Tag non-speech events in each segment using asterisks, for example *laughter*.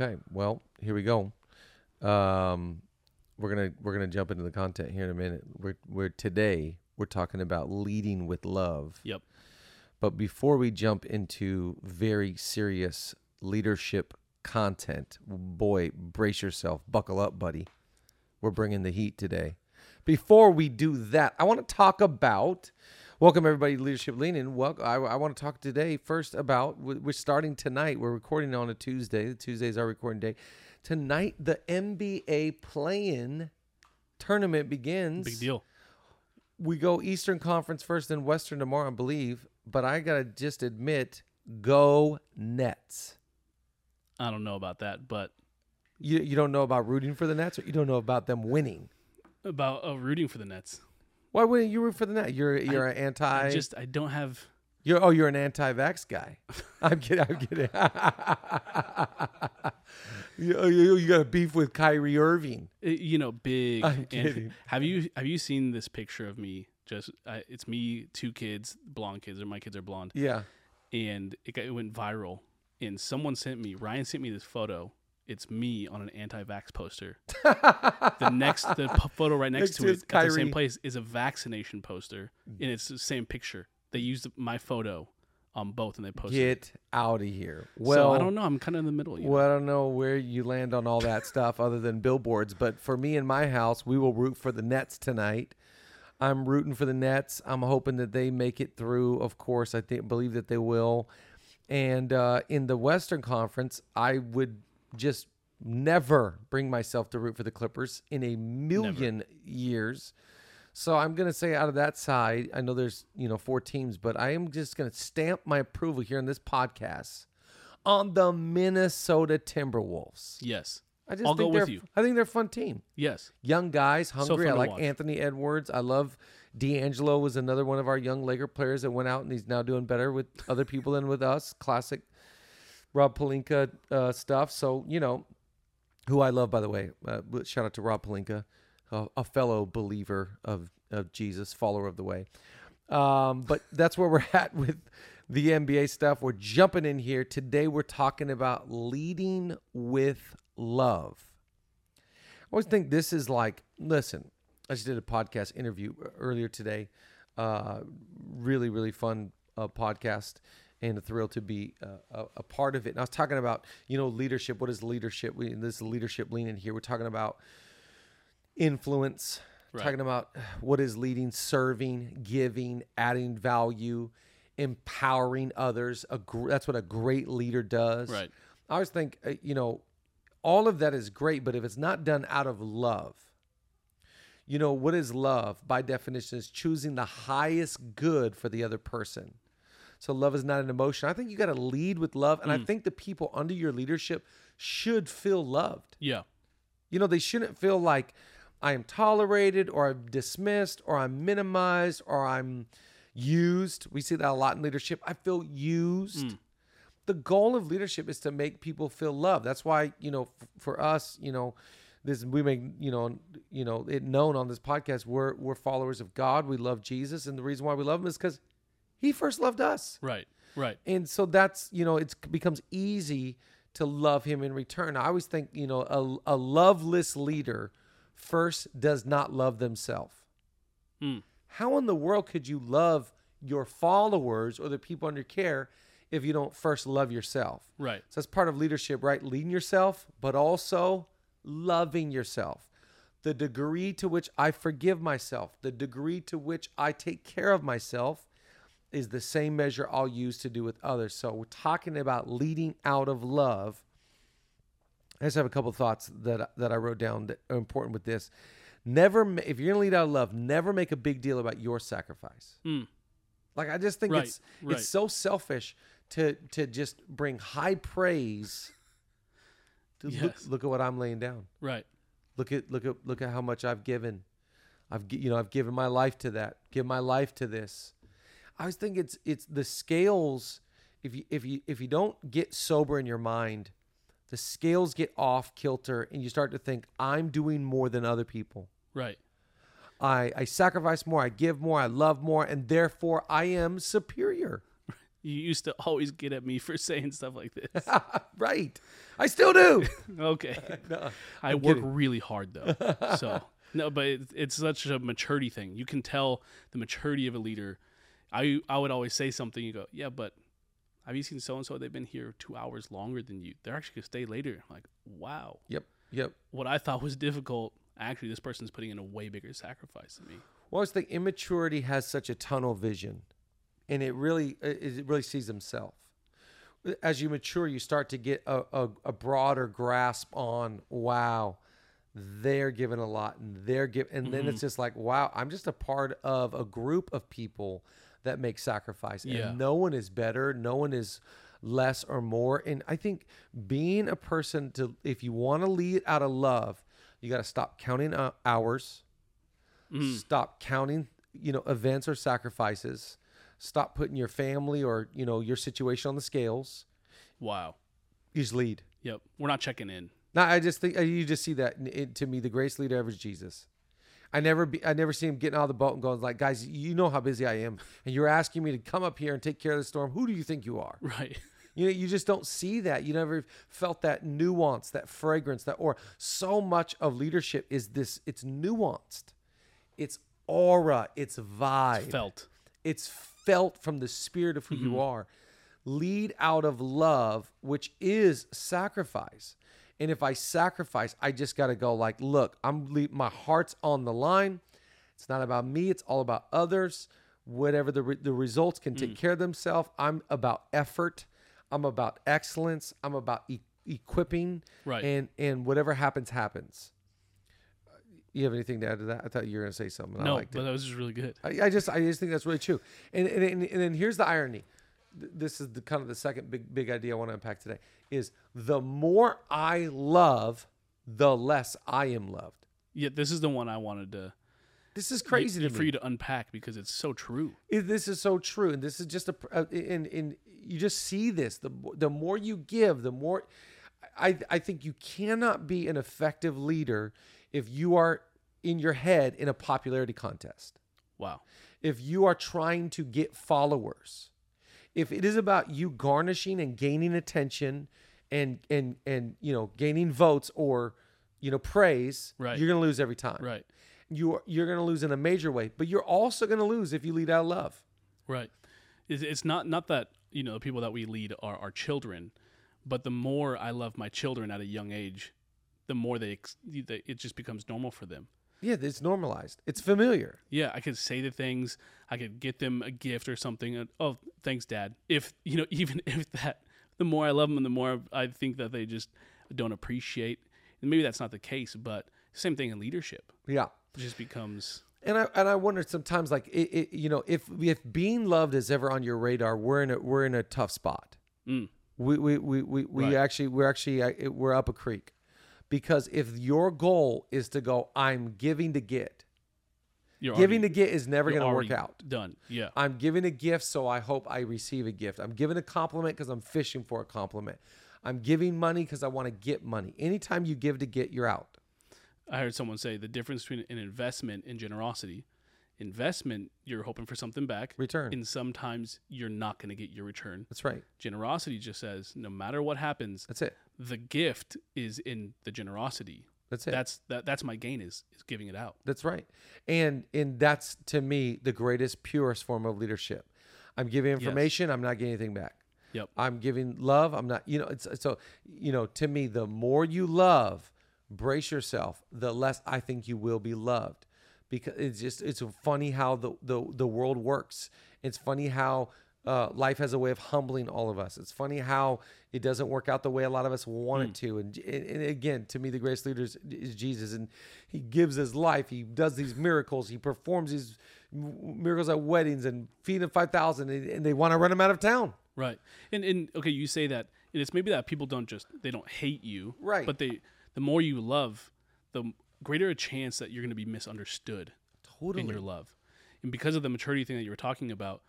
Okay. Well, here we go. Um, we're gonna we're gonna jump into the content here in a minute. We're we're today we're talking about leading with love. Yep. But before we jump into very serious leadership content, boy, brace yourself, buckle up, buddy. We're bringing the heat today. Before we do that, I want to talk about. Welcome everybody to Leadership Lean In. Welcome. I, I want to talk today first about. we- We're starting tonight. We're recording on a Tuesday. Tuesday is our recording day. Tonight, the NBA play-in tournament begins Big deal. we go Eastern Conference first, then Western tomorrow, I believe. But I gotta just admit, go Nets. I don't know about that, but You you don't know about rooting for the Nets, or you don't know about them winning. about uh, rooting for the Nets. Why wouldn't you root for the Nets? You're you're an anti. I just I don't have. you're oh you're an anti-vax guy. *laughs* I'm kidding. I'm kidding. *laughs* you, you, you got a beef with Kyrie Irving. uh, You know, big. I'm and kidding. *laughs* have you have you seen this picture of me? Just uh, it's me, two kids, blonde kids, or my kids are blonde, Yeah. and it, got, it went viral. And someone sent me, Ryan sent me this photo. It's me on an anti-vax poster. *laughs* the next, the p- photo right next, Next to it is at the same place is a vaccination poster, and it's the same picture. They used my photo on both, and they posted. it. Get out of here. so Well, I don't know. I'm kind of in the middle. You know? Well, I don't know where you land on all that stuff other than billboards, but for me in my house, we will root for the Nets tonight. I'm rooting for the Nets. I'm hoping that they make it through. Of course, I think believe that they will. And uh, in the Western Conference, I would just never bring myself to root for the Clippers in a million years. So I'm going to say out of that side, I know there's, you know, four teams, but I am just going to stamp my approval here in this podcast on the Minnesota Timberwolves. Yes. I just I'll think go they're with you. I think they're a fun team. Yes. Young guys, hungry. I like watch. Anthony Edwards. I love D'Angelo was another one of our young Laker players that went out and he's now doing better with other people than with us. Classic Rob Pelinka uh, stuff. So, you know, who I love, by the way. Uh, shout out to Rob Pelinka, a, a fellow believer of, of Jesus, follower of the way. Um, but that's where we're *laughs* at with the NBA stuff. We're jumping in here. Today, we're talking about leading with love. I always think this is like, listen, I just did a podcast interview earlier today. Uh, really, really fun uh, podcast and a thrill to be uh, a, a part of it. And I was talking about, you know, leadership. What is leadership? We, this is leadership lean in here. We're talking about influence, Right. talking about what is leading, serving, giving, adding value, empowering others. A gr- that's what a great leader does. Right. I always think, uh, you know, all of that is great, but if it's not done out of love, you know, what is love? By definition, is choosing the highest good for the other person. So love is not an emotion. I think you got to lead with love, and I mm. think the people under your leadership should feel loved. Yeah. You know, they shouldn't feel like I am tolerated or I'm dismissed or I'm minimized or I'm used. We see that a lot in leadership. I feel used. Mm. The goal of leadership is to make people feel loved. That's why, you know, f- for us, you know, this we make, you know, you know, it known on this podcast we're we're followers of God. We love Jesus and the reason why we love him is cuz he first loved us. Right. Right. And so that's, you know, it becomes easy to love him in return. I always think, you know, a, a loveless leader first does not love themselves. Hmm. How in the world could you love your followers or the people under care if you don't first love yourself? Right. So that's part of leadership, right? Leading yourself, but also loving yourself. The degree to which I forgive myself, the degree to which I take care of myself is the same measure I'll use to do with others. So we're talking about leading out of love. I just have a couple thoughts that that I wrote down that are important with this. Never, if you're gonna lead out of love, never make a big deal about your sacrifice. Mm. Like I just think Right, it's right. it's so selfish to to just bring high praise. To *laughs* look, Yes. look at what I'm laying down. Right. Look at look at look at how much I've given. I've you know I've given my life to that. Give my life to this. I always think it's it's the scales. If you if you if you don't get sober in your mind, the scales get off kilter, and you start to think I'm doing more than other people. Right. I I sacrifice more. I give more. I love more, and therefore I am superior. *laughs* You used to always get at me for *laughs* saying stuff like this. *laughs* right. I still do. okay. No, I work kidding. really hard though. So no, but it, it's such a maturity thing. You can tell the maturity of a leader. I I would always say something. You go, yeah, but have you seen so and so? They've been here two hours longer than you. They're actually gonna stay later. I'm like, wow. Yep. Yep. What I thought was difficult, actually, this person's putting in a way bigger sacrifice than me. Well, it's the immaturity has such a tunnel vision, and it really it it really sees himself. As you mature, you start to get a, a, a broader grasp on wow, they're giving a lot, and they're giving, and then it's mm-hmm. just like wow, I'm just a part of a group of people that make sacrifice, and no one is better, no one is less or more. And I think being a person to, if you want to lead out of love, you got to stop counting uh, hours stop counting you know events or sacrifices stop putting your family or you know your situation on the scales Wow. you just lead Yep. We're not checking in. now i just think uh, you just see that it, to me the greatest leader ever is jesus i never be i never see him getting out of the boat and going like guys you know how busy i am and you're asking me to come up here and take care of the storm who do you think you are *laughs* Right. You know, you just don't see that. You never felt that nuance, that fragrance, that or so much of leadership is this. It's nuanced, it's aura, it's vibe, Felt. it's felt from the spirit of who you mm-hmm. are. Lead out of love, which is sacrifice. And if I sacrifice, I just got to go like, look, I'm le- my heart's on the line. It's not about me. It's all about others. Whatever the re- the results can take mm. care of themselves. I'm about effort. I'm about excellence. I'm about e- equipping. Right. And and whatever happens happens. Uh, you have anything to add to that? I thought you were going to say something. I no, liked it. but that was just really good. I, I just I just think that's really true. And and, and and then here's the irony. Th- This is the kind of the second big big idea I want to unpack today is the more I love, the less I am loved. Yeah, this is the one I wanted to This is crazy y- for me. you to unpack because it's so true. It- this is so true, and this is just a pr- uh, and and you just see this. The the more you give, the more I I think you cannot be an effective leader if you are in your head in a popularity contest. Wow. if you are trying to get followers if it is about you garnishing and gaining attention and and and you know gaining votes or you know praise Right. you're going to lose every time Right. you're you're going to lose in a major way but you're also going to lose if you lead out of love Right. It's, it's not not that you know the people that we lead are our children, but the more I love my children at a young age, the more they, they it just becomes normal for them. Yeah it's normalized it's familiar Yeah, I could say the things. I could get them a gift or something. oh, thanks, Dad. If you know, *laughs* even if that, the more I love them, the more I think that they just don't appreciate. And maybe that's not the case, but same thing in leadership. yeah It just becomes and I and I wonder sometimes like it, it, you know if if being loved is ever on your radar we're in a we're in a tough spot mm, we we we we, we Right. actually we're actually we're up a creek because if your goal is to go i'm giving to get you're giving already, to get is never going to work out Done. Yeah. i'm giving a gift so i hope i receive a gift i'm giving a compliment because i'm fishing for a compliment i'm giving money because i want to get money anytime you give to get you're out I heard someone say the difference between an investment and generosity. Investment, you're hoping for something back. return And sometimes you're not going to get your return. that's right Generosity just says no matter what happens, that's it the gift is in the generosity. that's it That's that that's my gain is is giving it out. That's right. And and that's to me the greatest purest form of leadership. I'm giving information, I'm not getting anything back. Yep. I'm giving love, I'm not you know, it's so you know, to me the more you love, brace yourself, the less I think you will be loved. Because it's just it's funny how the the, the world works. It's funny how uh, life has a way of humbling all of us. It's funny how it doesn't work out the way a lot of us want it to. And, and, again, to me, the greatest leader is, is Jesus, and He gives His life. He does these miracles. He performs these miracles at weddings and feeding five thousand, and, and they want to run him out of town. Right. And and okay, you say that and it's maybe that people don't just they don't hate you. Right. But they the more you love, the greater a chance that you're going to be misunderstood Totally. in your love. And because of the maturity thing that you were talking about,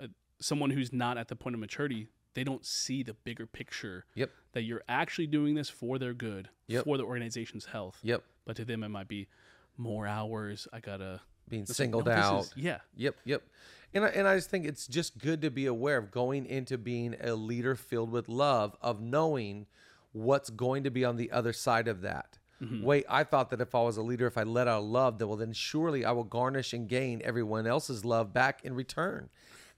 uh, someone who's not at the point of maturity, they don't see the bigger picture Yep. that you're actually doing this for their good, Yep. for the organization's health. Yep. But to them, it might be more hours. I gotta Being It's like, singled no, out. is- yeah. Yep, yep. And I, and I just think it's just good to be aware of going into being a leader filled with love, of knowing what's going to be on the other side of that. Mm-hmm. Wait, I thought that if I was a leader, if I let out love, then well, then surely I will garnish and gain everyone else's love back in return.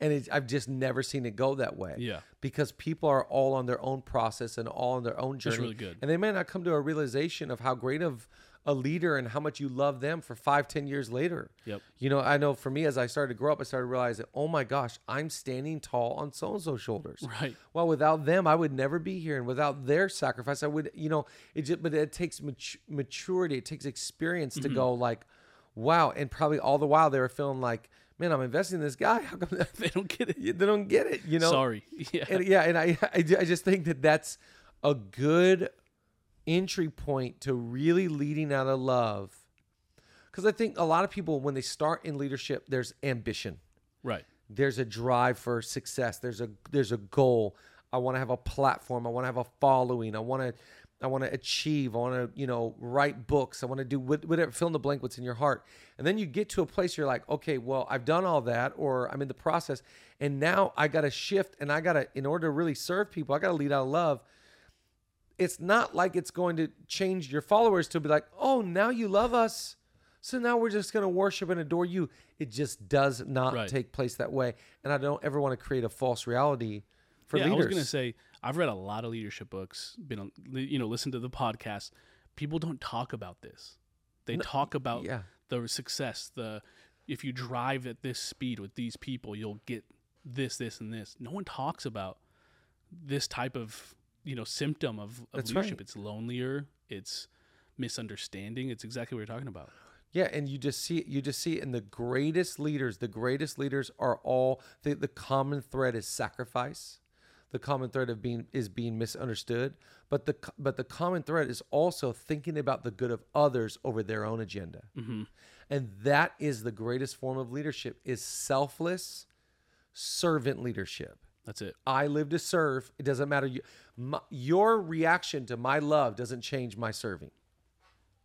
And I've just never seen it go that way. Yeah. Because people are all on their own process and all on their own journey. really good. And they may not come to a realization of how great of a leader and how much you love them for five, ten years later. Yep. You know, I know for me, as I started to grow up, I started realizing, oh my gosh, I'm standing tall on so and so's shoulders. Right. Well, without them, I would never be here, and without their sacrifice, I would, you know, it just. But it takes mat- maturity, it takes experience Mm-hmm. to go like, wow, and probably all the while they were feeling like, man, I'm investing in this guy. *laughs* How come *laughs* They don't get it. they don't get it? You know, Sorry. *laughs* Yeah. and yeah, and I, I, I just think that that's a good entry point to really leading out of love. Because I think a lot of people, when they start in leadership, there's ambition, right. there's a drive for success, there's a there's a goal. I want to have a platform. I want to have a following. I want to I want to achieve. I want to you know write books. I want to do whatever. Fill in the blank. What's in your heart, and then you get to a place you're like, okay, well, I've done all that, or I'm in the process, and now I got to shift, and I got to in order to really serve people, I got to lead out of love it's not like it's going to change your followers to be like, oh, now you love us. So now we're just going to worship and adore you. It just does not Right. take place that way. And I don't ever want to create a false reality for yeah, leaders. I was gonna say I've read a lot of leadership books. Been on, you know, listen to the podcast. People don't talk about this. They talk about yeah. the success. The if you drive at this speed with these people, you'll get this, this, and this. No one talks about this type of you know symptom of, of That's leadership. right. It's lonelier. It's misunderstanding. It's exactly what you're talking about. Yeah, and you just see you just see it in the greatest leaders. The greatest leaders are all the, the common thread is sacrifice. The common thread of being is being misunderstood, but the but the common thread is also thinking about the good of others over their own agenda, mm-hmm. and that is the greatest form of leadership is selfless, servant leadership. That's it. I live to serve. It doesn't matter. You, my, your reaction to my love doesn't change my serving.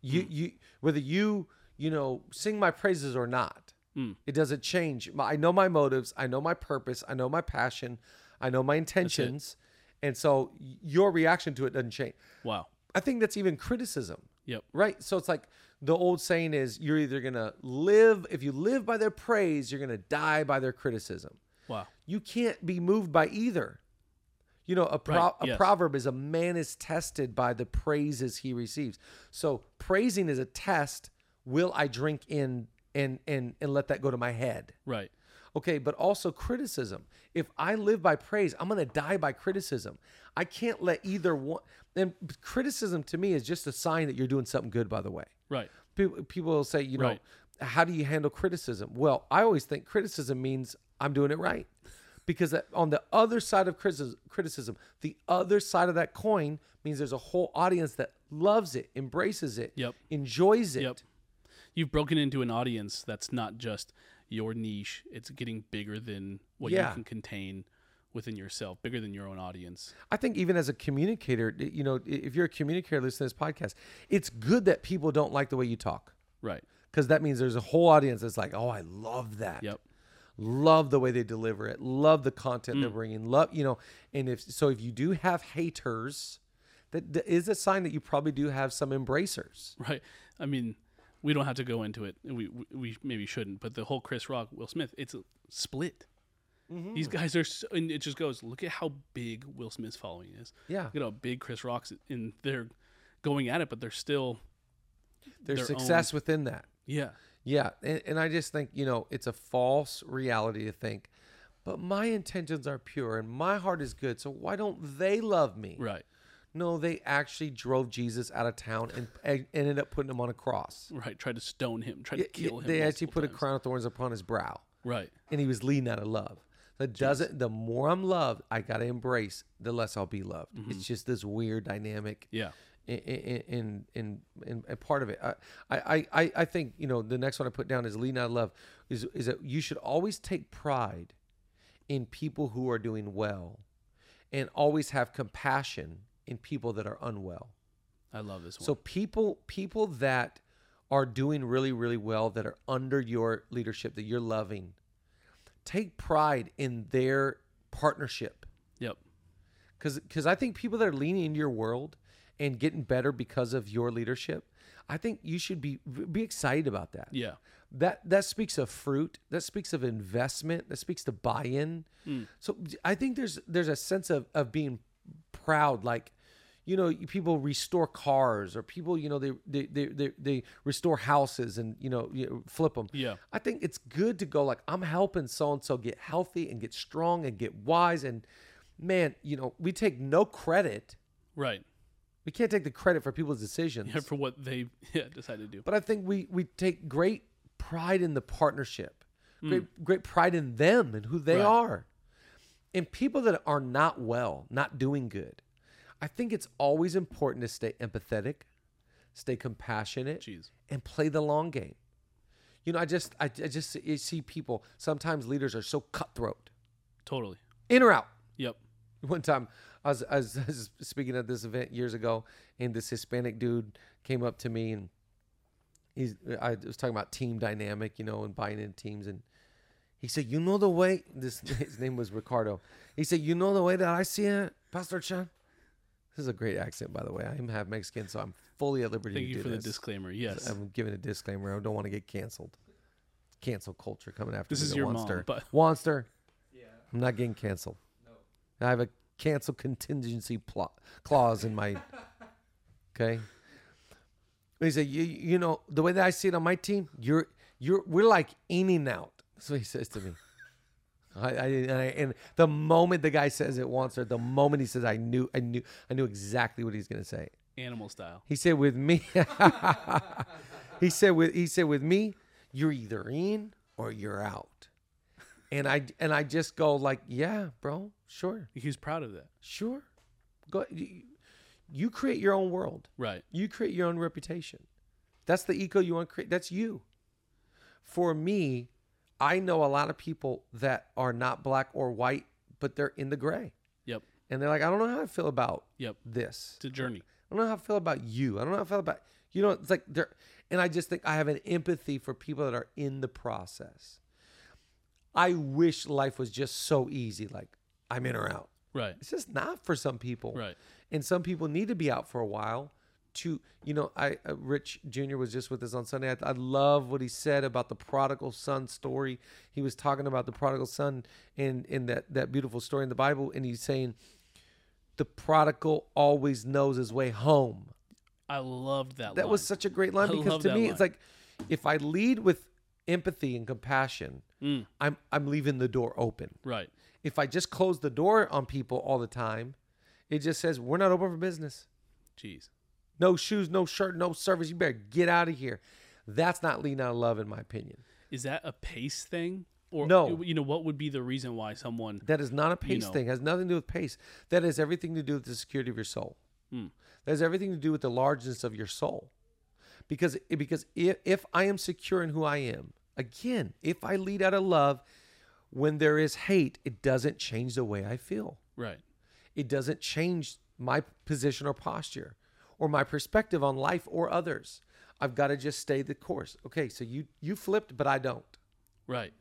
You, hmm. you, whether you, you know, sing my praises or not, hmm. it doesn't change. I know my motives. I know my purpose. I know my passion. I know my intentions, and so your reaction to it doesn't change. Wow. I think that's even criticism. Yep. Right. So it's like the old saying is you're either going to live, if you live by their praise, you're going to die by their criticism Wow. you can't be moved by either. You know, a, pro- Right, a yes. proverb is a man is tested by the praises he receives. So praising is a test. Will I drink in and and and let that go to my head? Right. Okay, but also criticism. If I live by praise, I'm going to die by criticism. I can't let either one. And criticism to me is just a sign that you're doing something good. By the way, Right. people, people will say, you know, Right. how do you handle criticism? Well, I always think criticism means I'm doing it right. Because on the other side of criticism, the other side of that coin means there's a whole audience that loves it, embraces it, Yep. enjoys it. Yep. You've broken into an audience that's not just your niche. It's getting bigger than what Yeah. you can contain within yourself, bigger than your own audience. I think even as a communicator, you know, if you're a communicator listening to this podcast, it's good that people don't like the way you talk Right. because that means there's a whole audience that's like, oh, I love that. Yep. Love the way they deliver it love the content Mm. they're bringing love you know and if so if you do have haters that that is a sign that you probably do have some embracers Right. I mean, we don't have to go into it. We we, we maybe shouldn't, but the whole Chris Rock, Will Smith, it's a split. Mm-hmm. These guys are, so, and it just goes. Look at how big Will Smith's following is. yeah Look at how big Chris Rock's, and they're going at it, but they're still, there's their success within that yeah, yeah and, and i just think you know it's a false reality to think but my intentions are pure and my heart is good so why don't they love me right, no they actually drove jesus out of town and, and ended up putting him on a cross right. Tried to stone him, tried to kill him. they actually put a crown of thorns upon his brow Right. and he was leading out of love. That doesn't. The more I'm loved, I gotta embrace. The less I'll be loved. Mm-hmm. It's just this weird dynamic. Yeah. In in in, in, part of it, I, I I I think you know the next one I put down is leading out of love. Is is that you should always take pride in people who are doing well, and always have compassion in people that are unwell. I love this one. So people people that are doing really really well that are under your leadership that you're loving take pride in their partnership Yep. because because I think people that are leaning into your world and getting better because of your leadership, I think you should be be excited about that. Yeah. That that speaks of fruit. That speaks of investment. That speaks to buy-in. Hmm. So I think there's there's a sense of of being proud, like. You know, people restore cars, or people, you know, they they they they, they restore houses, and you know, you know, flip them. Yeah. I think it's good to go like I'm helping so and so get healthy and get strong and get wise. And man, you know, we take no credit. Right. We can't take the credit for people's decisions. Yeah, for what they *laughs* yeah, decided to do. But I think we we take great pride in the partnership, hmm. great great pride in them and who they Right. are, and people that are not well, not doing good. I think it's always important to stay empathetic, stay compassionate, Jeez. and play the long game. You know, I just I, I just see people. Sometimes leaders are so cutthroat, Totally. in or out. Yep. One time, I was, I was, I *laughs* was speaking at this event years ago, and this Hispanic dude came up to me, and he's I was talking about team dynamic, you know, and buying in teams, and he said, "You know the way." This *laughs* his name was Ricardo. He said, "You know the way that I see it, Pastor Chan." This is a great accent, by the way. I'm half Mexican, so I'm fully at liberty Thank to you do for the this. disclaimer. Yes. I'm giving a disclaimer. I don't want to get canceled. Cancel culture coming after This me. is the your mom, Wanster. but- Wanster. Yeah. I'm not getting canceled. No. I have a cancel contingency pl- clause in my. Okay. He said, you, you know, the way that I see it on my team, you're, you're, we're like in and out. That's what he says to me. I, I, and, the moment the guy says it once, or the moment he says, I knew, I knew, I knew exactly what he's gonna say. Animal style. He said with me *laughs* He said with he said with me, you're either in or you're out. And I and I just go like, yeah, bro, sure. He's proud of that. Sure. Go you, you create your own world. Right. You create your own reputation. That's the eco you want to create. That's you. For me, I know a lot of people that are not black or white, but they're in the gray. Yep. And they're like, I don't know how I feel about Yep. this. It's a journey. I don't know how I feel about you. I don't know how I feel about you know. It's like they're, and I just think I have an empathy for people that are in the process. I wish life was just so easy. Like I'm in or out. Right. It's just not for some people. Right. And some people need to be out for a while. To you know, I uh, Rich Jr. was just with us on Sunday. I, I love what he said about the prodigal son story. He was talking about the prodigal son in in that that beautiful story in the Bible, and he's saying the prodigal always knows his way home. I loved that. That line. was such a great line I because to me it's like if I lead with empathy and compassion, Mm. I'm I'm leaving the door open. right. If I just close the door on people all the time, it just says we're not open for business. Jeez. No shoes, no shirt, no service. You better get out of here. That's not leading out of love, in my opinion. Is that a pace thing? Or No. You know what would be the reason why someone? That is not a pace know. thing. It has nothing to do with pace. That has everything to do with the security of your soul. Hmm. That has everything to do with the largeness of your soul. Because because if, if I am secure in who I am, again, if I lead out of love, when there is hate, it doesn't change the way I feel. Right. It doesn't change my position or posture or my perspective on life or others. I've got to just stay the course. Okay, so you you flipped, but I don't. Right.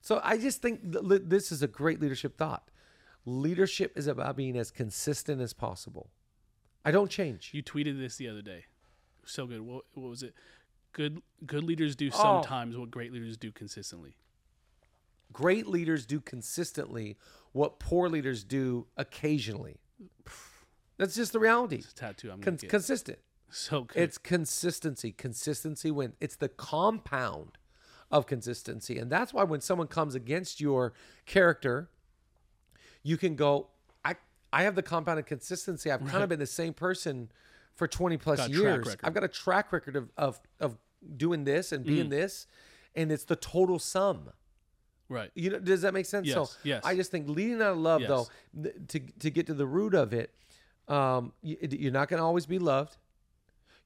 So I just think th- this is a great leadership thought. Leadership is about being as consistent as possible. I don't change. You tweeted this the other day. So good. What, what was it? Good good leaders do Oh. sometimes what great leaders do consistently. Great leaders do consistently what poor leaders do occasionally. That's just the reality. It's a tattoo I'm Con- consistent. so good. It's consistency. Consistency win. It's the compound of consistency. And that's why when someone comes against your character, you can go, I I have the compound of consistency. I've kind of been the same person for 20 plus Got years. I've got a track record of, of of doing this and Mm. being this. And it's the total sum. right. You know, does that make sense? so Yes, yes. I just think leading out of love, Yes. though, th- to to get to the root of it, um, you, you're not going to always be loved.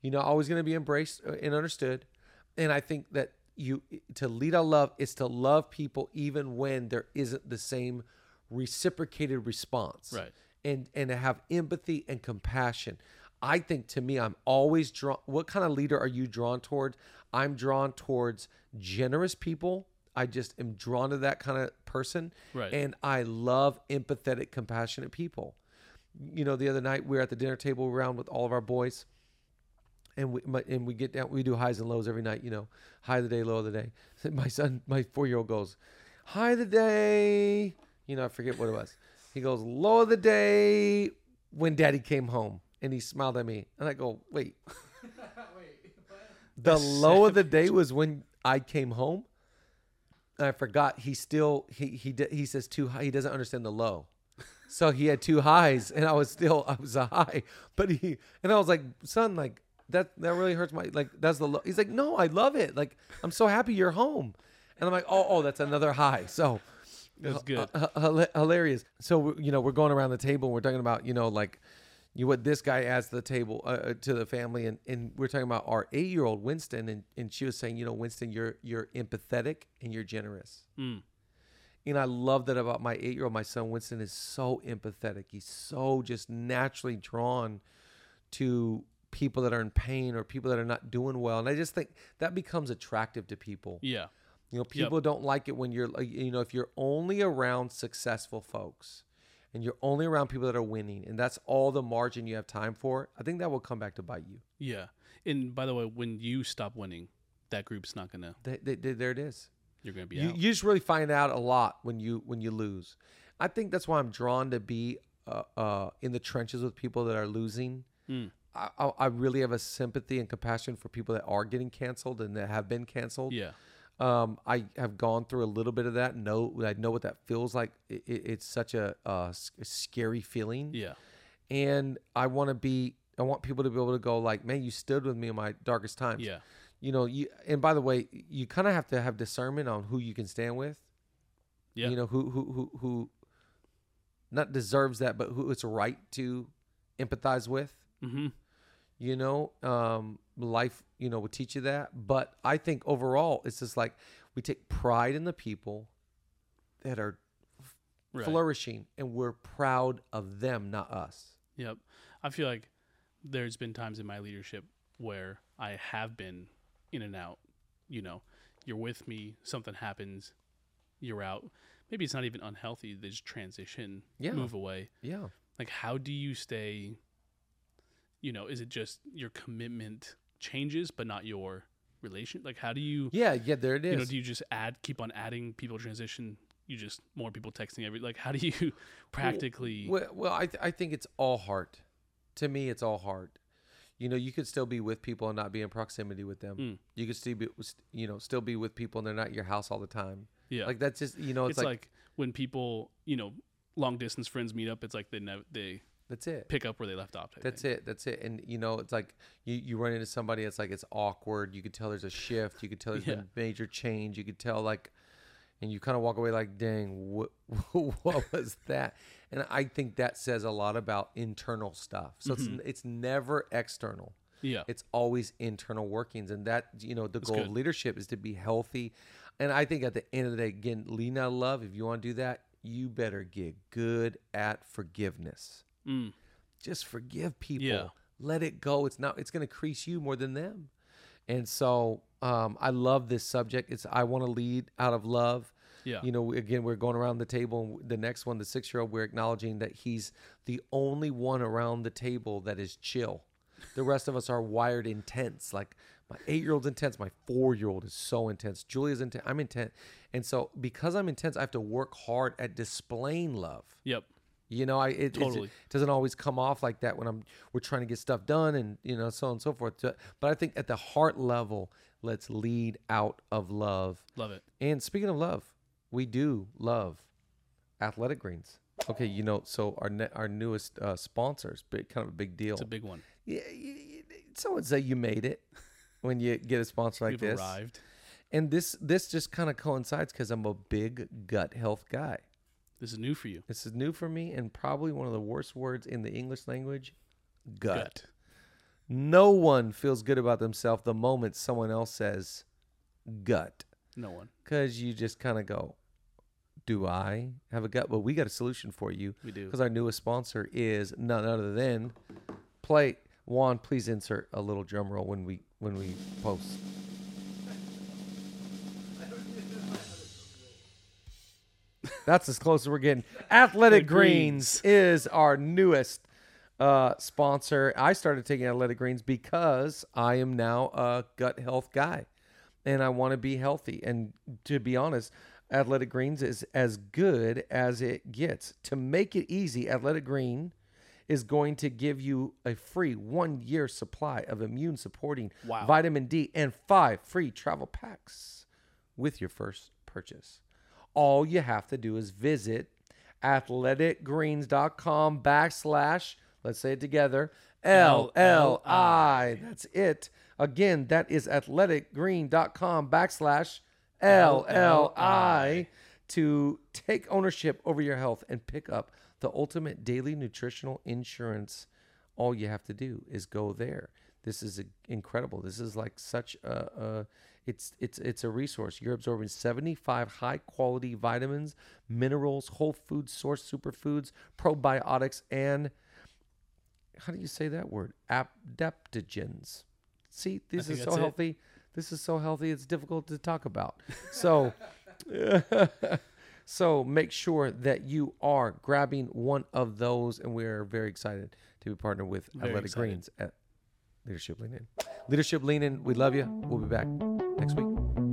You're not always going to be embraced uh, and understood. And I think that you to lead out of love is to love people even when there isn't the same reciprocated response. Right. And and to have empathy and compassion. I think to me, I'm always drawn. What kind of leader are you drawn toward? I'm drawn towards generous people. I just am drawn to that kind of person. Right. And I love empathetic, compassionate people. You know, the other night we were at the dinner table around with all of our boys, and we my, and we get down. We do highs and lows every night. You know, high of the day, low of the day. *laughs* My son, my four year old goes, high of the day. You know, I forget what it was. He goes, low of the day when Daddy came home, and he smiled at me, and I go, wait. *laughs* The *laughs* low of the *laughs* day was when I came home. And I forgot he still he he he says too high. He doesn't understand the low, so he had two highs, and I was still I was a high. But he and I was like, son, like that that really hurts my like that's the low. He's like, no, I love it. Like I'm so happy you're home, and I'm like, oh oh, that's another high. So That's good. H- h- hilarious. So you know, we're going around the table. and We're talking about you know like you what this guy adds to the table uh, uh, to the family, and, and we're talking about our eight year old Winston, and, and she was saying, you know, Winston, you're you're empathetic and you're generous. Mm. And I love that about my eight year old. My son Winston is so empathetic. He's so just naturally drawn to people that are in pain or people that are not doing well. And I just think that becomes attractive to people. Yeah. You know, people don't like it when you're, like, you know, if you're only around successful folks and you're only around people that are winning and that's all the margin you have time for, I think that will come back to bite you. Yeah. And by the way, when you stop winning, that group's not gonna. They, they, they- there it is. You're gonna be You, out. you just really find out a lot when you when you lose. I think that's why I'm drawn to be uh, uh, in the trenches with people that are losing. Mm. I, I, I really have a sympathy and compassion for people that are getting canceled and that have been canceled. yeah. Um, I have gone through a little bit of that. Know I know what that feels like. It, it, it's such a, a scary feeling, Yeah. and I want to be. I want people to be able to go like, "Man, you stood with me in my darkest times." Yeah. You know, you. And by the way, you kind of have to have discernment on who you can stand with. Yeah. You know who who who who not deserves that, but who it's right to empathize with. Mm-hmm. You know, um, life, you know, will teach you that. But I think overall, it's just like we take pride in the people that are Right. flourishing, and we're proud of them, not us. Yep. I feel like there's been times in my leadership where I have been in and out. You know, you're with me, something happens, you're out. Maybe it's not even unhealthy. They just transition, Yeah. move away. Yeah. Like, how do you stay? You know, is it just your commitment changes, but not your relation? Like, how do you? Yeah. Yeah. There it is. You know, do you just add, keep on adding people transition? You just more people texting every. Like, how do you *laughs* practically? Well, well I, th- I think it's all heart. To me, it's all heart. You know, you could still be with people and not be in proximity with them. Mm. You could still be, you know, still be with people and they're not at your house all the time. yeah. Like that's just, you know, it's, it's like, like, when people, you know, long distance friends meet up. It's like they nev- they that's it. pick up where they left off. That's thing. it. That's it. And you know, it's like you, you run into somebody. It's like it's awkward. You could tell there's a shift. You could tell there's Yeah. been a major change. You could tell like, and you kind of walk away like, dang, what *laughs* what was that? And I think that says a lot about internal stuff. So Mm-hmm. it's it's never external. Yeah. It's always internal workings, and that you know the goal good. of leadership is to be healthy. And I think at the end of the day, again, lean out of love. If you want to do that, you better get good at forgiveness Mm. just forgive people. Yeah. Let it go. It's not. It's going to crease you more than them. And so um, I love this subject. It's I want to lead out of love. Yeah. You know, again, we're going around the table. And the next one, the six-year-old, we're acknowledging that he's the only one around the table that is chill. The rest of us are wired intense. Like my eight-year-old's intense. My four-year-old is so intense. Julia's intense. I'm intense. And so because I'm intense, I have to work hard at displaying love. Yep. You know, I it, Totally. it doesn't always come off like that when I'm we're trying to get stuff done and you know so on and so forth. But I think at the heart level, let's lead out of love. Love it. And speaking of love, we do love Athletic Greens. Okay, you know, so our ne- our newest uh, sponsors, big kind of a big deal. It's a big one. yeah, y- y- some would say you made it *laughs* when you get a sponsor like We've this. arrived. And this this just kind of coincides because I'm a big gut health guy. This is new for you. This is new for me and probably one of the worst words in the English language gut. No one feels good about themselves the moment someone else says gut No one. because you just kind of go, Do I have a gut? Well, we got a solution for you We do. because our newest sponsor is none other than Play. Juan, please insert a little drum roll when we when we post. That's as close as we're getting. Athletic Greens. Greens. is our newest uh, sponsor. I started taking Athletic Greens because I am now a gut health guy and I want to be healthy. And to be honest, Athletic Greens is as good as it gets. To make it easy, Athletic Green is going to give you a free one year supply of immune supporting Wow. vitamin D and five free travel packs with your first purchase. All you have to do is visit athleticgreens.com backslash, let's say it together, L L I. That's it. Again, that is athleticgreen.com backslash L L I to take ownership over your health and pick up the ultimate daily nutritional insurance. All you have to do is go there. This is uh, incredible. This is like such a, a it's it's it's a resource. You're absorbing 75 high quality vitamins, minerals, whole food source superfoods, probiotics, and how do you say that word? Adaptogens. See, this is so that's it. healthy. This is so healthy. It's difficult to talk about. *laughs* So, *laughs* so make sure that you are grabbing one of those, and we are very excited to be partnered with Very Athletic excited. Greens at Leadership Lean In. Leadership Lean In. We love you. We'll be back next week.